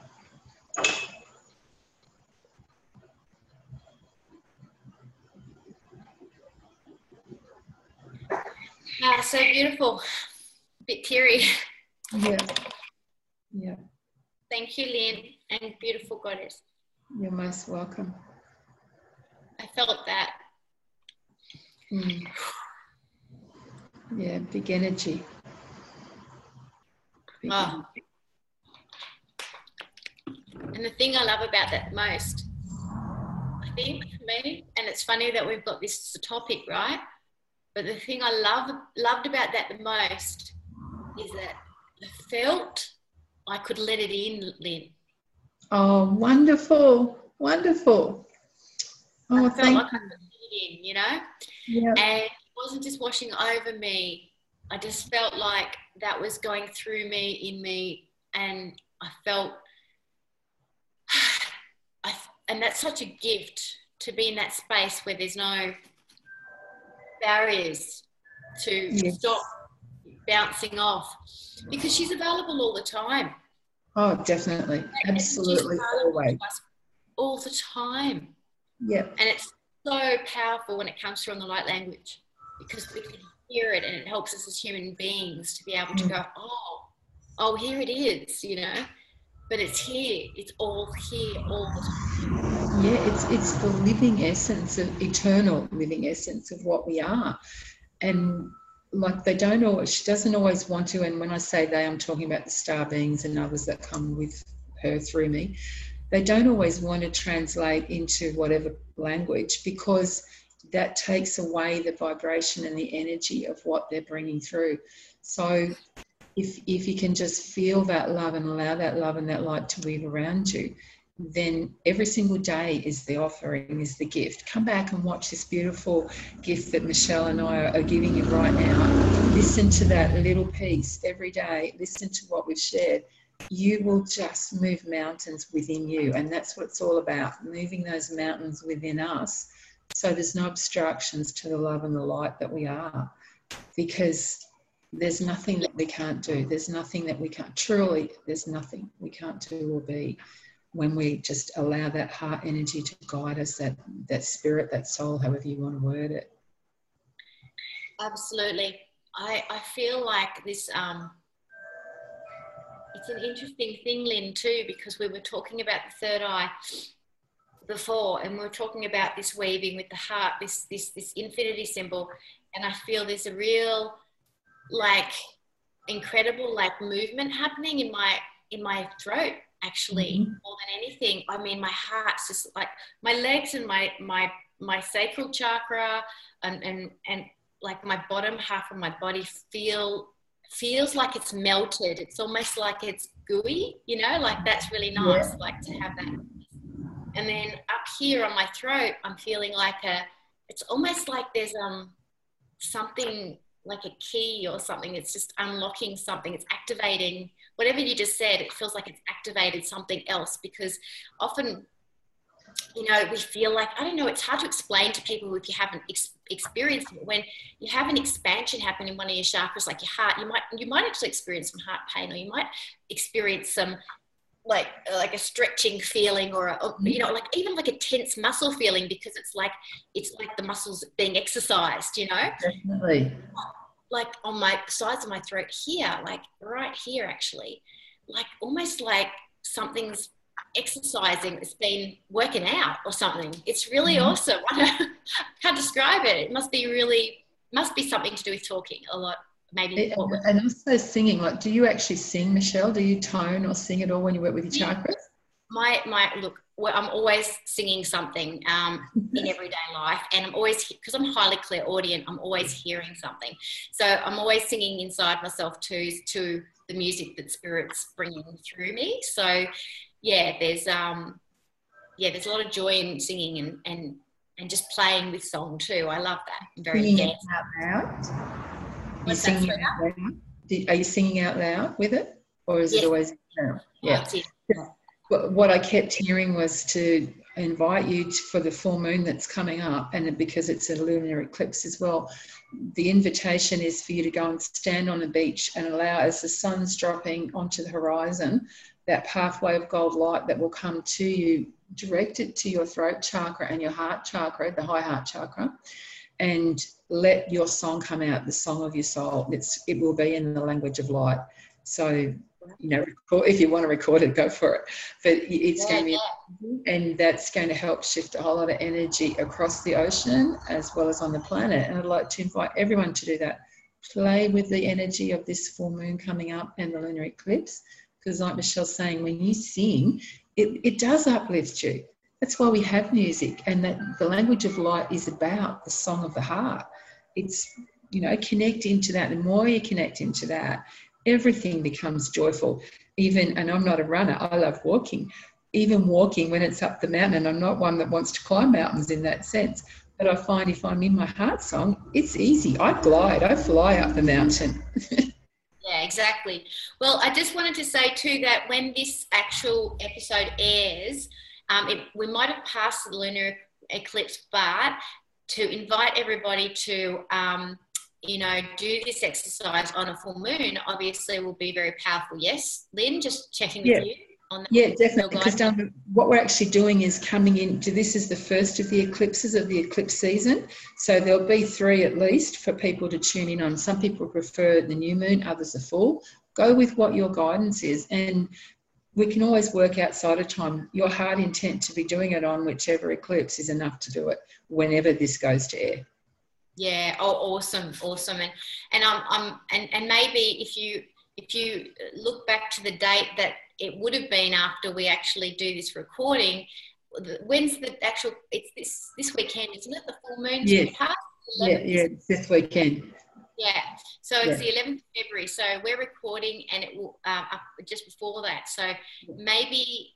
Ah, so beautiful. Bit teary. Yeah. Yeah. Thank you, Lynn, and beautiful goddess. You're most welcome. I felt that. Mm. Yeah, big energy. Big Oh. energy. And the thing I love about that most, I think for me, and it's funny that we've got this topic, right? But the thing I love loved about that the most is that I felt I could let it in, Lynn. Oh, wonderful. Wonderful. Oh, I felt thank like I could let it in, you know? Yeah. and it wasn't just washing over me. I just felt like that was going through me, in me, and I felt, I, and that's such a gift to be in that space where there's no barriers to Yes. stop bouncing off, because she's available all the time. Oh, definitely. And Absolutely. Always. all the time. Yeah. And it's so powerful when it comes through on the light language because we can hear it and it helps us as human beings to be able to Mm. go, oh, oh, here it is, you know. But it's here. It's all here all the time. Yeah, it's it's the living essence of eternal living essence of what we are. And like they don't always she doesn't always want to, and when I say they, I'm talking about the star beings and others that come with her through me. They don't always want to translate into whatever language because that takes away the vibration and the energy of what they're bringing through. So if if you can just feel that love and allow that love and that light to weave around you, then every single day is the offering, is the gift. Come back and watch this beautiful gift that Michelle and I are giving you right now. Listen to that little piece every day. Listen to what we've shared. You will just move mountains within you. And that's what it's all about moving those mountains within us. So there's no obstructions to the love and the light that we are. Because there's nothing that we can't do. There's nothing that we can't, truly, there's nothing we can't do or be when we just allow that heart energy to guide us, that, that spirit, that soul, however you want to word it. Absolutely. I, I feel like this um it's an interesting thing, Lynn, too, because we were talking about the third eye before, and we were talking about this weaving with the heart, this this this infinity symbol, and I feel there's a real like incredible like movement happening in my in my throat actually Mhm. more than anything i mean my heart's just like my legs and my my my sacral chakra and and and like my bottom half of my body feel feels like it's melted. It's almost like it's gooey, you know, like that's really nice, yeah. like to have that. And then up here on my throat, I'm feeling like a, it's almost like there's um something like a key or something. It's just unlocking something. It's activating whatever you just said. It feels like it's activated something else because often you know, we feel like, I don't know, it's hard to explain to people if you haven't ex- experienced it. When you have an expansion happen in one of your chakras, like your heart, you might, you might actually experience some heart pain or you might experience some like like a stretching feeling or, a, you know like even like a tense muscle feeling because it's like it's like the muscles being exercised you know definitely like on my sides of my throat here like right here actually. Like almost like something's exercising it's been working out or something. It's really mm-hmm. awesome. I can't describe it. It must be really must be something to do with talking a lot maybe and, and also singing. Like do you actually sing michelle? Do you tone or sing at all when you work with your yeah. chakras? My my look i'm always singing something um, in everyday life and i'm always because i'm highly clairaudient i'm always hearing something so i'm always singing inside myself too to the music that spirit's bringing through me so yeah, there's um, yeah, there's a lot of joy in singing and and and just playing with song too. I love that. I'm very singing out loud. Are you, singing out loud? are you singing out loud with it, or is yes. it always? No. Yeah. What I kept hearing was to invite you to, for the full moon that's coming up, and because it's a lunar eclipse as well, the invitation is for you to go and stand on the beach and allow, as the sun's dropping onto the horizon, that pathway of gold light that will come to you directed to your throat chakra and your heart chakra, the high heart chakra, and let your song come out, the song of your soul. It's, it will be in the language of light. So, you know, if you want to record it, go for it. But it's yeah, going to be, yeah. and that's going to help shift a whole lot of energy across the ocean as well as on the planet. And I'd like to invite everyone to do that. Play with the energy of this full moon coming up and the lunar eclipse because like Michelle's saying, when you sing, it, it does uplift you. That's why we have music, and that the language of light is about the song of the heart. It's you know connect into that. The more you connect into that, everything becomes joyful. Even and I'm not a runner. I love walking. Even walking when it's up the mountain, I'm not one that wants to climb mountains in that sense. But I find if I'm in my heart song, it's easy. I glide. I fly up the mountain. Yeah, exactly. Well, I just wanted to say too that when this actual episode airs, um, it, we might have passed the lunar eclipse, but to invite everybody to, um, you know, do this exercise on a full moon, obviously will be very powerful. Yes, Lynn, just checking with yeah. you on that? Yeah, definitely. Because um, what we're actually doing is coming into this is the first of the eclipses of the eclipse season. So there'll be three at least for people to tune in on. Some people prefer the new moon, others the full. Go with what your guidance is. And we can always work outside of time. Your heart intent to be doing it on whichever eclipse is enough to do it whenever this goes to air. Yeah. Oh, awesome, awesome. And and um, um and and maybe if you if you look back to the date that it would have been after we actually do this recording. When's the actual? It's this this weekend, isn't it? The full moon. Yes. Yeah, yeah, it's this weekend. Yeah. So it's yeah. the 11th of February. So we're recording, and it will um, up just before that. So maybe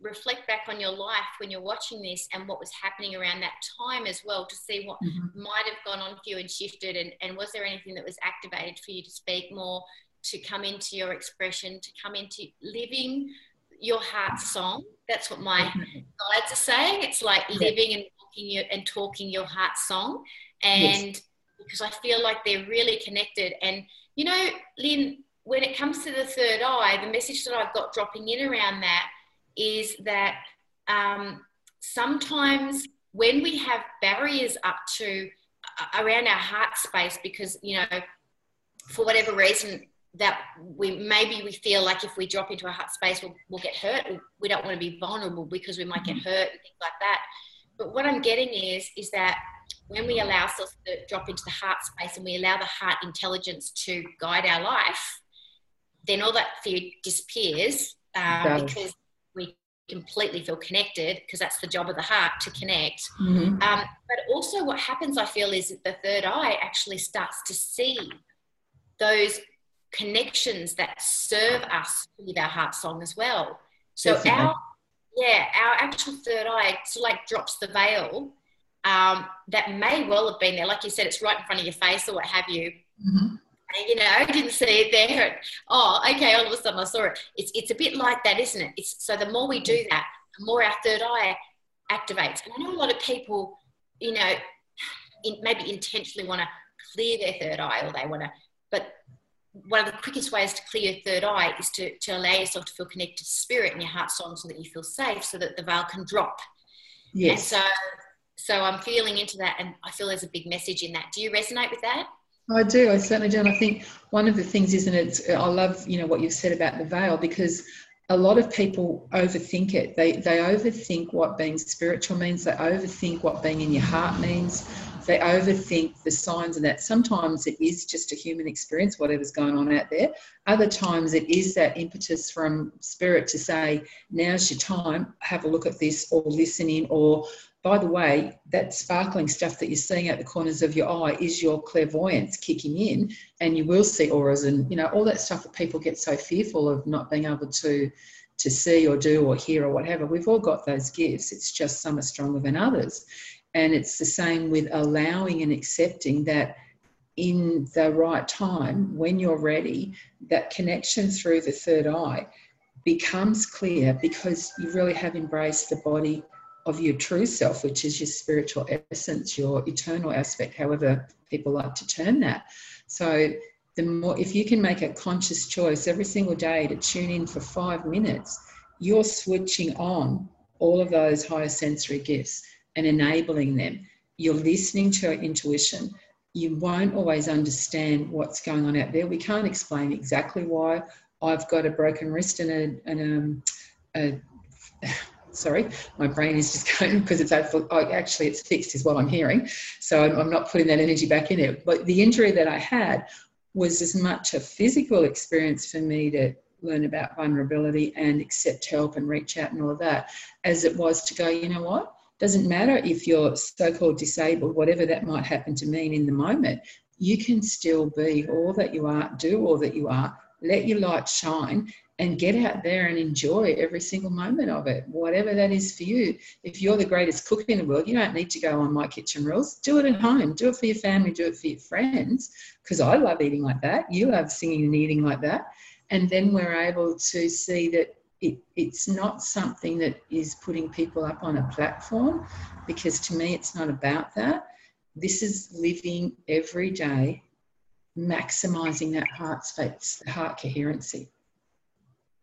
reflect back on your life when you're watching this and what was happening around that time as well to see what mm-hmm. might have gone on for you and shifted, and, and was there anything that was activated for you to speak more to come into your expression, to come into living your heart song. That's what my guides are saying. It's like living and walking your, and talking your heart song. And yes. Because I feel like they're really connected. And, you know, Lynn, when it comes to the third eye, the message that I've got dropping in around that is that um, sometimes when we have barriers up to uh, around our heart space, because, you know, for whatever reason, that we maybe we feel like if we drop into a heart space we'll, we'll get hurt we don't want to be vulnerable because we might get mm-hmm. hurt and things like that but what i'm getting is is that when we allow ourselves to drop into the heart space and we allow the heart intelligence to guide our life then all that fear disappears uh, because we completely feel connected because that's the job of the heart to connect. Mm-hmm. Um, but also, what happens, I feel, is that the third eye actually starts to see those connections that serve us with our heart song as well. So Definitely. our yeah, our actual third eye sort of like drops the veil um, that may well have been there. Like you said, it's right in front of your face or what have you. Mm-hmm. And, you know, I didn't see it there. Oh, okay. All of a sudden, I saw it. It's it's a bit like that, isn't it? It's so the more we do that, the more our third eye activates. And I know a lot of people, you know, in, maybe intentionally want to clear their third eye, or they want to. But one of the quickest ways to clear your third eye is to, to allow yourself to feel connected to spirit and your heart song so that you feel safe so that the veil can drop. Yes. And so so I'm feeling into that and I feel there's a big message in that. Do you resonate with that? I do, I certainly do. And I think one of the things, isn't it? I love, you know, what you've said about the veil because a lot of people overthink it. They they overthink what being spiritual means. They overthink what being in your heart means. They overthink the signs and that. Sometimes it is just a human experience, whatever's going on out there. Other times it is that impetus from spirit to say, now's your time, have a look at this or listen in or by the way, that sparkling stuff that you're seeing out the corners of your eye is your clairvoyance kicking in, and you will see auras and you know all that stuff that people get so fearful of not being able to to see or do or hear or whatever. We've all got those gifts. It's just some are stronger than others, and it's the same with allowing and accepting that in the right time when you're ready, that connection through the third eye becomes clear because you really have embraced the body of your true self, which is your spiritual essence, your eternal aspect, however people like to term that. So, the more, if you can make a conscious choice every single day to tune in for five minutes, you're switching on all of those higher sensory gifts and enabling them. You're listening to intuition. You won't always understand what's going on out there. We can't explain exactly why I've got a broken wrist and a, and um, a, a sorry, my brain is just going because it's oh, actually it's fixed is what I'm hearing. So I'm, I'm not putting that energy back in it. But the injury that I had was as much a physical experience for me to learn about vulnerability and accept help and reach out and all of that as it was to go, you know what? Doesn't matter if you're so called disabled, whatever that might happen to mean in the moment, you can still be all that you are, do all that you are, let your light shine, and get out there and enjoy every single moment of it, whatever that is for you. If you're the greatest cook in the world, you don't need to go on My Kitchen Rules. Do it at home. Do it for your family. Do it for your friends. Because I love eating like that. You love singing and eating like that. And then we're able to see that it, it's not something that is putting people up on a platform, because to me, it's not about that. This is living every day, maximizing that heart space, the heart coherency.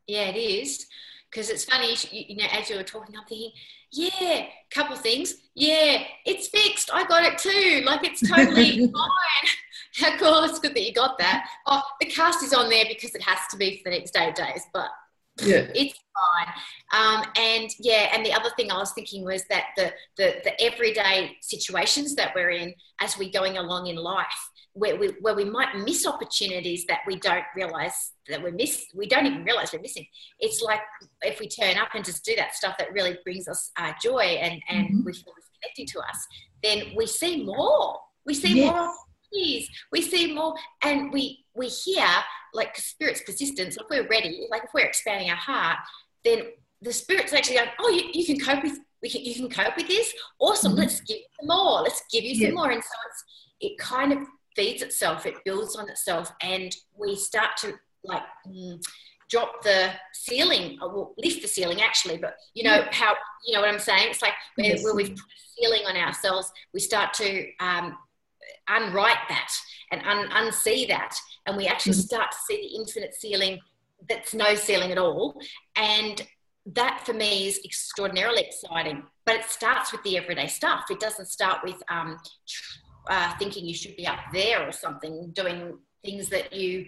Yeah, it is. Because it's funny, you, know, as you were talking, I'm thinking, yeah, couple things. Yeah, it's fixed. I got it too. Like it's totally fine. How cool! It's good that you got that. Oh, the cast is on there because it has to be for the next eight days, but yeah. it's fine. Um, and yeah, and the other thing I was thinking was that the, the the everyday situations that we're in as we're going along in life, where we, where we might miss opportunities that we don't realize that we're miss we don't even realize we're missing. It's like if we turn up and just do that stuff that really brings us uh, joy and and mm-hmm. we feel it's connecting to us then we see more. We see yes. more we see more and we we hear like spirit's persistence if we're ready like if we're expanding our heart then the spirit's actually going oh you, you can cope with we can, you can cope with this? Awesome. Mm-hmm. let's give you some more. Let's give you some more. And so it's it kind of feeds itself, it builds on itself, and we start to like mm, drop the ceiling, or well, lift the ceiling actually, but you know how you know what I'm saying? It's like where, yes. where we've put a ceiling on ourselves, we start to um, unwrite that and un- unsee that, and we actually mm-hmm. start to see the infinite ceiling that's no ceiling at all, and that for me is extraordinarily exciting. But it starts with the everyday stuff. It doesn't start with um, uh, thinking you should be up there or something, doing things that you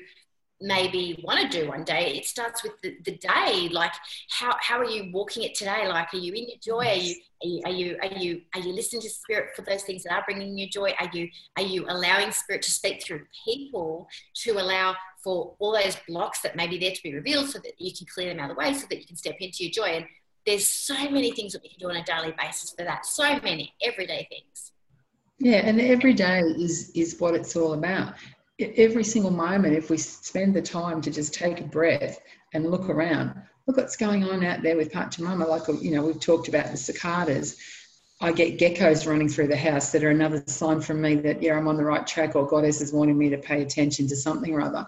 maybe want to do one day. It starts with the, the day. Like, how, how are you walking it today? Like, are you in your joy? Are you, are you, are you, are you, are you listening to spirit for those things that are bringing you joy? Are you, are you allowing spirit to speak through people to allow for all those blocks that may be there to be revealed so that you can clear them out of the way so that you can step into your joy? And there's so many things that we can do on a daily basis for that. So many everyday things. Yeah, and every day is is what it's all about. Every single moment, if we spend the time to just take a breath and look around, look what's going on out there with Pachamama. Like you know, we've talked about the cicadas. I get geckos running through the house that are another sign from me that yeah, I'm on the right track, or Goddess is wanting me to pay attention to something or other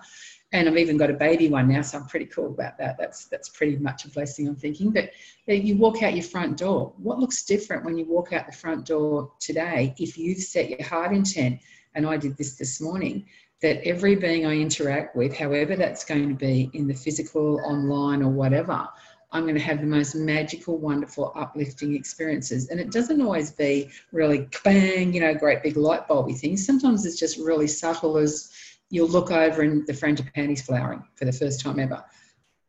and I've even got a baby one now, so I'm pretty cool about that. That's that's pretty much a blessing, I'm thinking. But you walk out your front door. What looks different when you walk out the front door today? If you've set your heart intent, and I did this this morning, that every being I interact with, however that's going to be in the physical, online, or whatever, I'm going to have the most magical, wonderful, uplifting experiences. And it doesn't always be really bang, you know, great big light bulby things. Sometimes it's just really subtle as you'll look over and the frangipanis flowering for the first time ever.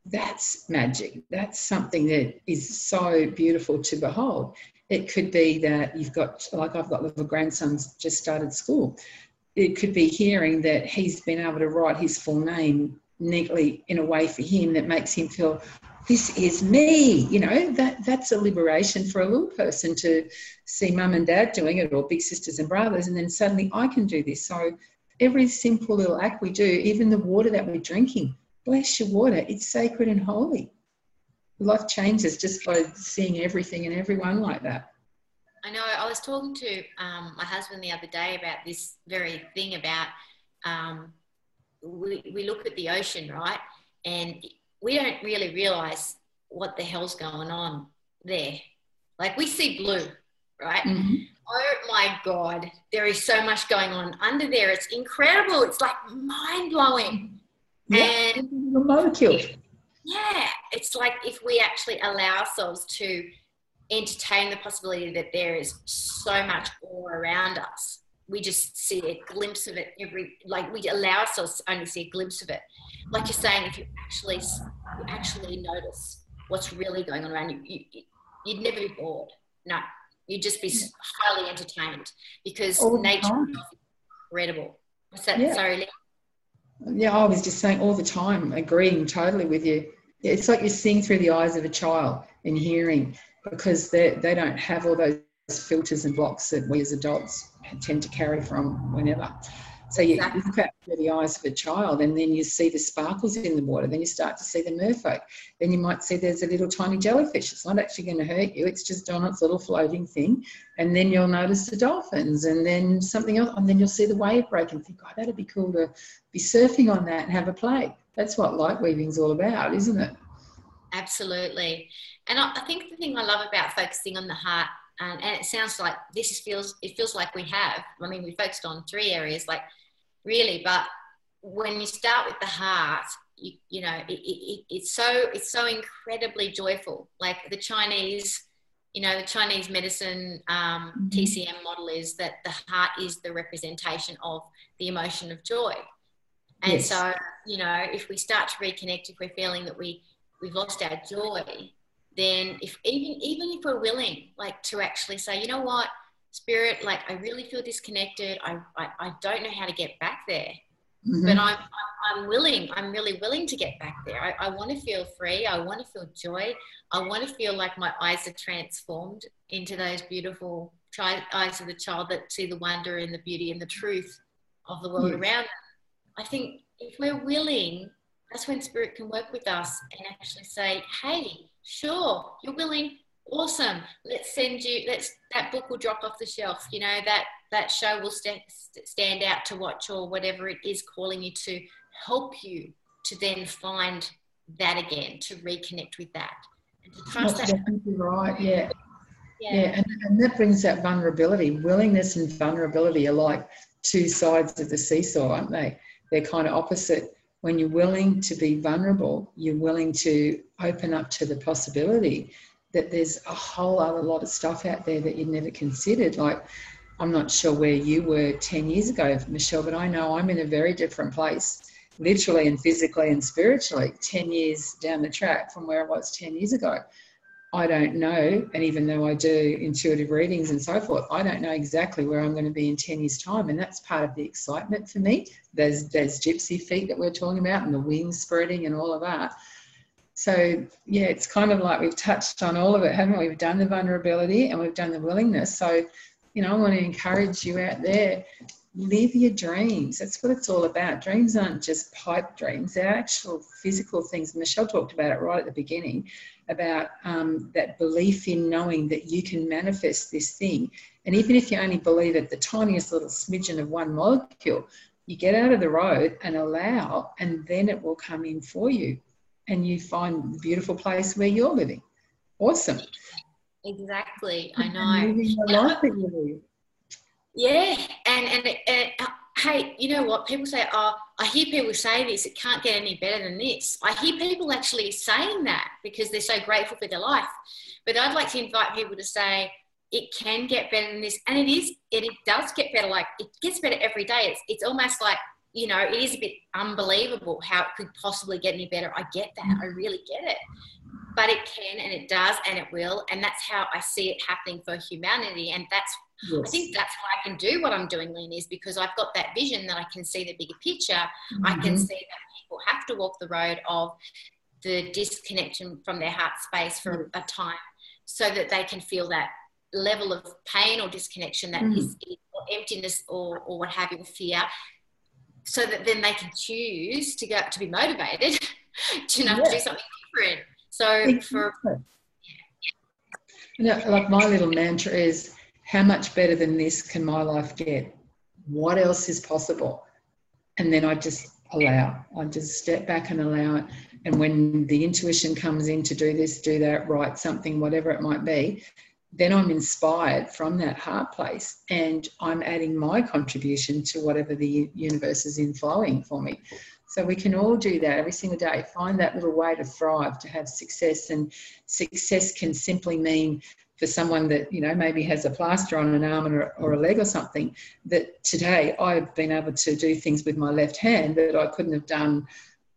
That's magic. That's something that is so beautiful to behold. It could be that you've got, like I've got little grandsons just started school. It could be hearing that he's been able to write his full name neatly in a way for him that makes him feel this is me you know that that's a liberation for a little person to see mum and dad doing it or big sisters and brothers and then suddenly i can do this so every simple little act we do, even the water that we're drinking, bless your water, it's sacred and holy. Life changes just by seeing everything and everyone like that. I know. I was talking to um, my husband the other day about this very thing about um, we, we look at the ocean, right? And we don't really realize what the hell's going on there. Like we see blue, right? Mm-hmm. Oh my God, there is so much going on under there. It's incredible. It's like mind blowing. Yeah, and the molecule. Yeah, it's like if we actually allow ourselves to entertain the possibility that there is so much all around us. We just see a glimpse of it every, like we allow ourselves to only see a glimpse of it. Like you're saying, if you actually, you actually notice what's really going on around you, you you'd never be bored. No, You'd just be highly entertained because nature is incredible. What's that? Yeah. Sorry, Yeah, I was just saying all the time, agreeing totally with you. It's like you're seeing through the eyes of a child and hearing because they, they don't have all those filters and blocks that we as adults tend to carry from whenever. So you exactly. look out through the eyes of a child and then you see the sparkles in the water. Then you start to see the merfolk. Then you might see there's a little tiny jellyfish. It's not actually going to hurt you. It's just on its little floating thing. And then you'll notice the dolphins and then something else. And then you'll see the wave break and think, oh, that'd be cool to be surfing on that and have a play. That's what light weaving's all about, isn't it? Absolutely. And I think the thing I love about focusing on the heart and, and, it sounds like this feels it feels like we have i mean we focused on three areas like really. But when you start with the heart, you, you know, it, it, it's so it's so incredibly joyful. Like the Chinese, you know, the Chinese medicine um, mm-hmm. TCM model is that the heart is the representation of the emotion of joy. And yes. so, you know, if we start to reconnect, if we're feeling that we we've lost our joy, then if even even if we're willing, like to actually say, you know what, spirit like i really feel disconnected. I i, I don't know how to get back there. Mm-hmm. but I'm, I'm willing i'm really willing to get back there. I, I want to feel free. I want to feel joy. I want to feel like my eyes are transformed into those beautiful eyes of the child that see the wonder and the beauty and the truth of the world yes. around them. I think if we're willing that's when spirit can work with us and actually say hey sure you're willing awesome. Let's send you let's that book will drop off the shelf you know that that show will st- stand out to watch or whatever it is calling you to help you to then find that again to reconnect with that. And to trust That's that definitely right yeah. Yeah, yeah and, and that brings that vulnerability willingness and vulnerability are like two sides of the seesaw aren't they? They're kind of opposite. When you're willing to be vulnerable you're willing to open up to the possibility that there's a whole other lot of stuff out there that you'd never considered. Like, I'm not sure where you were 10 years ago, Michelle, but I know I'm in a very different place, literally and physically and spiritually, 10 years down the track from where I was 10 years ago. I don't know, and even though I do intuitive readings and so forth, I don't know exactly where I'm going to be in 10 years' time. And that's part of the excitement for me. There's, there's gypsy feet that we're talking about and the wings spreading and all of that So, yeah, it's kind of like we've touched on all of it, haven't we? We've done the vulnerability and we've done the willingness. So, you know, I want to encourage you out there live your dreams. That's what it's all about. Dreams aren't just pipe dreams, they're actual physical things. Michelle talked about it right at the beginning about um, that belief in knowing that you can manifest this thing. And even if you only believe it the tiniest little smidgen of one molecule, you get out of the road and allow, and then it will come in for you. And you find the beautiful place where you're living. Awesome. Exactly. I know. Yeah, and and, and uh, hey, you know what? People say, "Oh, I hear people say this. It can't get any better than this." I hear people actually saying that because they're so grateful for their life. But I'd like to invite people to say, "It can get better than this," and it is. It, it does get better. Like it gets better every day. It's it's almost like you know, it is a bit unbelievable how it could possibly get any better. I get that. I really get it. But it can and it does and it will. And that's how I see it happening for humanity. And that's Yes. I think that's why I can do what I'm doing, Lynn, is because I've got that vision that I can see the bigger picture. Mm-hmm. I can mm-hmm. see that people have to walk the road of the disconnection from their heart space for a time so that they can feel that level of pain or disconnection that mm. is, or emptiness or, or what have you, fear, so that then they can choose to go to be motivated to yeah. to do something different. So exactly. for you know, like my little mantra is how much better than this can my life get? What else is possible? And then I just allow. I just step back and allow it. And when the intuition comes in to do this, do that, write something, whatever it might be, then I'm inspired from that heart place and I'm adding my contribution to whatever the universe is inflowing for me. So we can all do that every single day. Find that little way to thrive, to have success. And success can simply mean for someone that you know maybe has a plaster on an arm or, or, a leg or something that today i've been able to do things with my left hand that i couldn't have done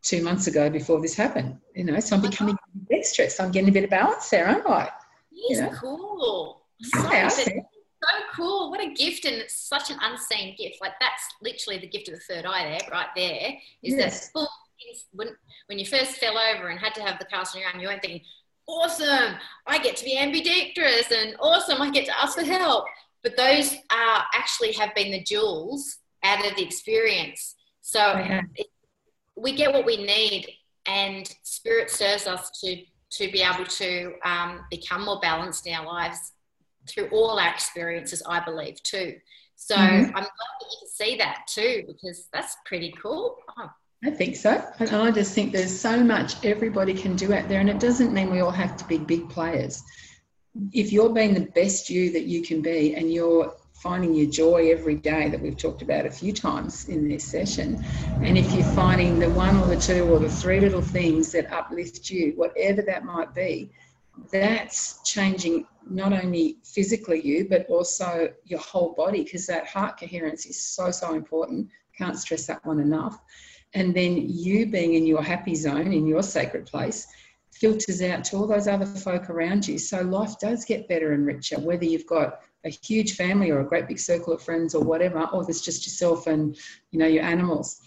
two months ago before this happened you know so i'm becoming dexterous i'm getting a bit of balance there aren't i He's know? cool so, yeah, so cool what a gift and it's such an unseen gift like that's literally the gift of the third eye there right there is yes. that when, when you first fell over and had to have the cast on your arm you weren't thinking awesome, I get to be ambidextrous and awesome, I get to ask for help. But those are actually have been the jewels out of the experience. So oh, it, we get what we need, and spirit serves us to to be able to um, become more balanced in our lives through all our experiences. I believe too. So mm-hmm. I'm glad that you can see that too, because that's pretty cool. Oh, I think so. And I just think there's so much everybody can do out there, and it doesn't mean we all have to be big players. If you're being the best you that you can be and you're finding your joy every day that we've talked about a few times in this session, and if you're finding the one or the two or the three little things that uplift you, whatever that might be, that's changing not only physically you, but also your whole body because that heart coherence is so, so important. Can't stress that one enough and then you being in your happy zone, in your sacred place, filters out to all those other folk around you. So life does get better and richer, whether you've got a huge family or a great big circle of friends or whatever, or there's just yourself and you know your animals.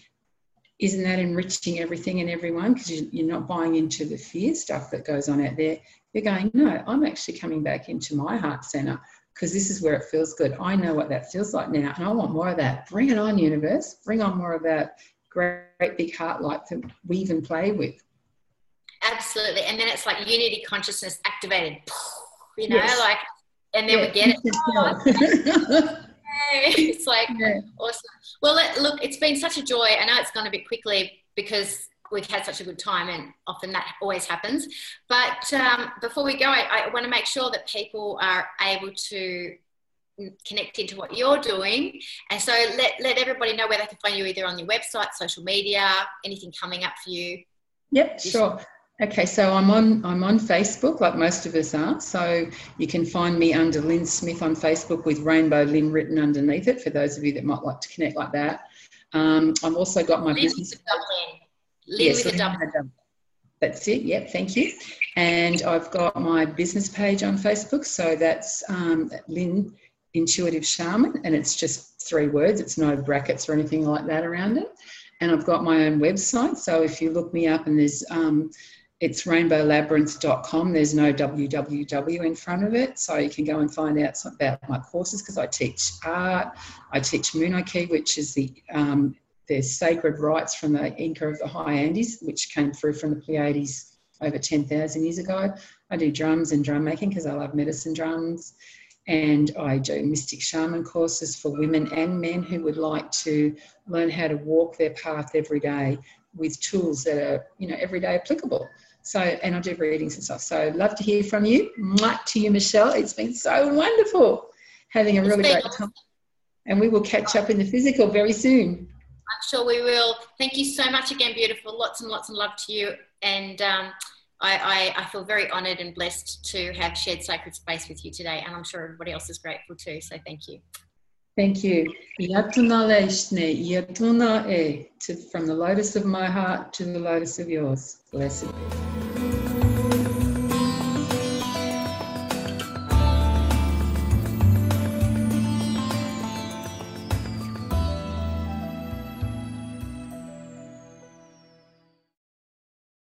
Isn't that enriching everything and everyone? Because you're not buying into the fear stuff that goes on out there. You're going, no, I'm actually coming back into my heart center because this is where it feels good. I know what that feels like now, and I want more of that. Bring it on, universe. Bring on more of that great great big heart light that we even play with. Absolutely. And then it's like unity consciousness activated, you know, yes. like, and then yeah, we get it. Oh, it's like yeah. awesome. Well, look, it's been such a joy. I know it's gone a bit quickly because we've had such a good time and often that always happens. But um, before we go, I, I want to make sure that people are able to connect into what you're doing. And so let, let everybody know where they can find you either on your website, social media, anything coming up for you. Yep, sure. Okay, so I'm on I'm on Facebook like most of us are. So you can find me under Lynn Smith on Facebook with Rainbow Lynn written underneath it for those of you that might like to connect like that. Um, I've also got my Lynn business. Lynn yes, with double. That's it. Yep. Thank you. And I've got my business page on Facebook. So that's um, Lynn Intuitive Shaman, and it's just three words. It's no brackets or anything like that around it. And I've got my own website. So if you look me up and there's um, it's rainbowlabyrinth.com. There's no www in front of it, so you can go and find out about my courses because I teach art. I teach Munay-ki, which is the um, the sacred rites from the Inca of the High Andes, which came through from the Pleiades over 10,000 years ago. I do drums and drum making because I love medicine drums. And I do mystic shaman courses for women and men who would like to learn how to walk their path every day with tools that are, you know, everyday applicable. So, and I do readings and stuff. So, love to hear from you. Mwah to you, Michelle. It's been so wonderful having a really great time. And we will catch up in the physical very soon. I'm sure we will. Thank you so much again, beautiful. Lots and lots of love to you. And um, I, I, I, feel very honoured and blessed to have shared sacred space with you today. And I'm sure everybody else is grateful too. So thank you. Thank you. Yatunaleshne, yatuna e, from the lotus of my heart to the lotus of yours. Blessed.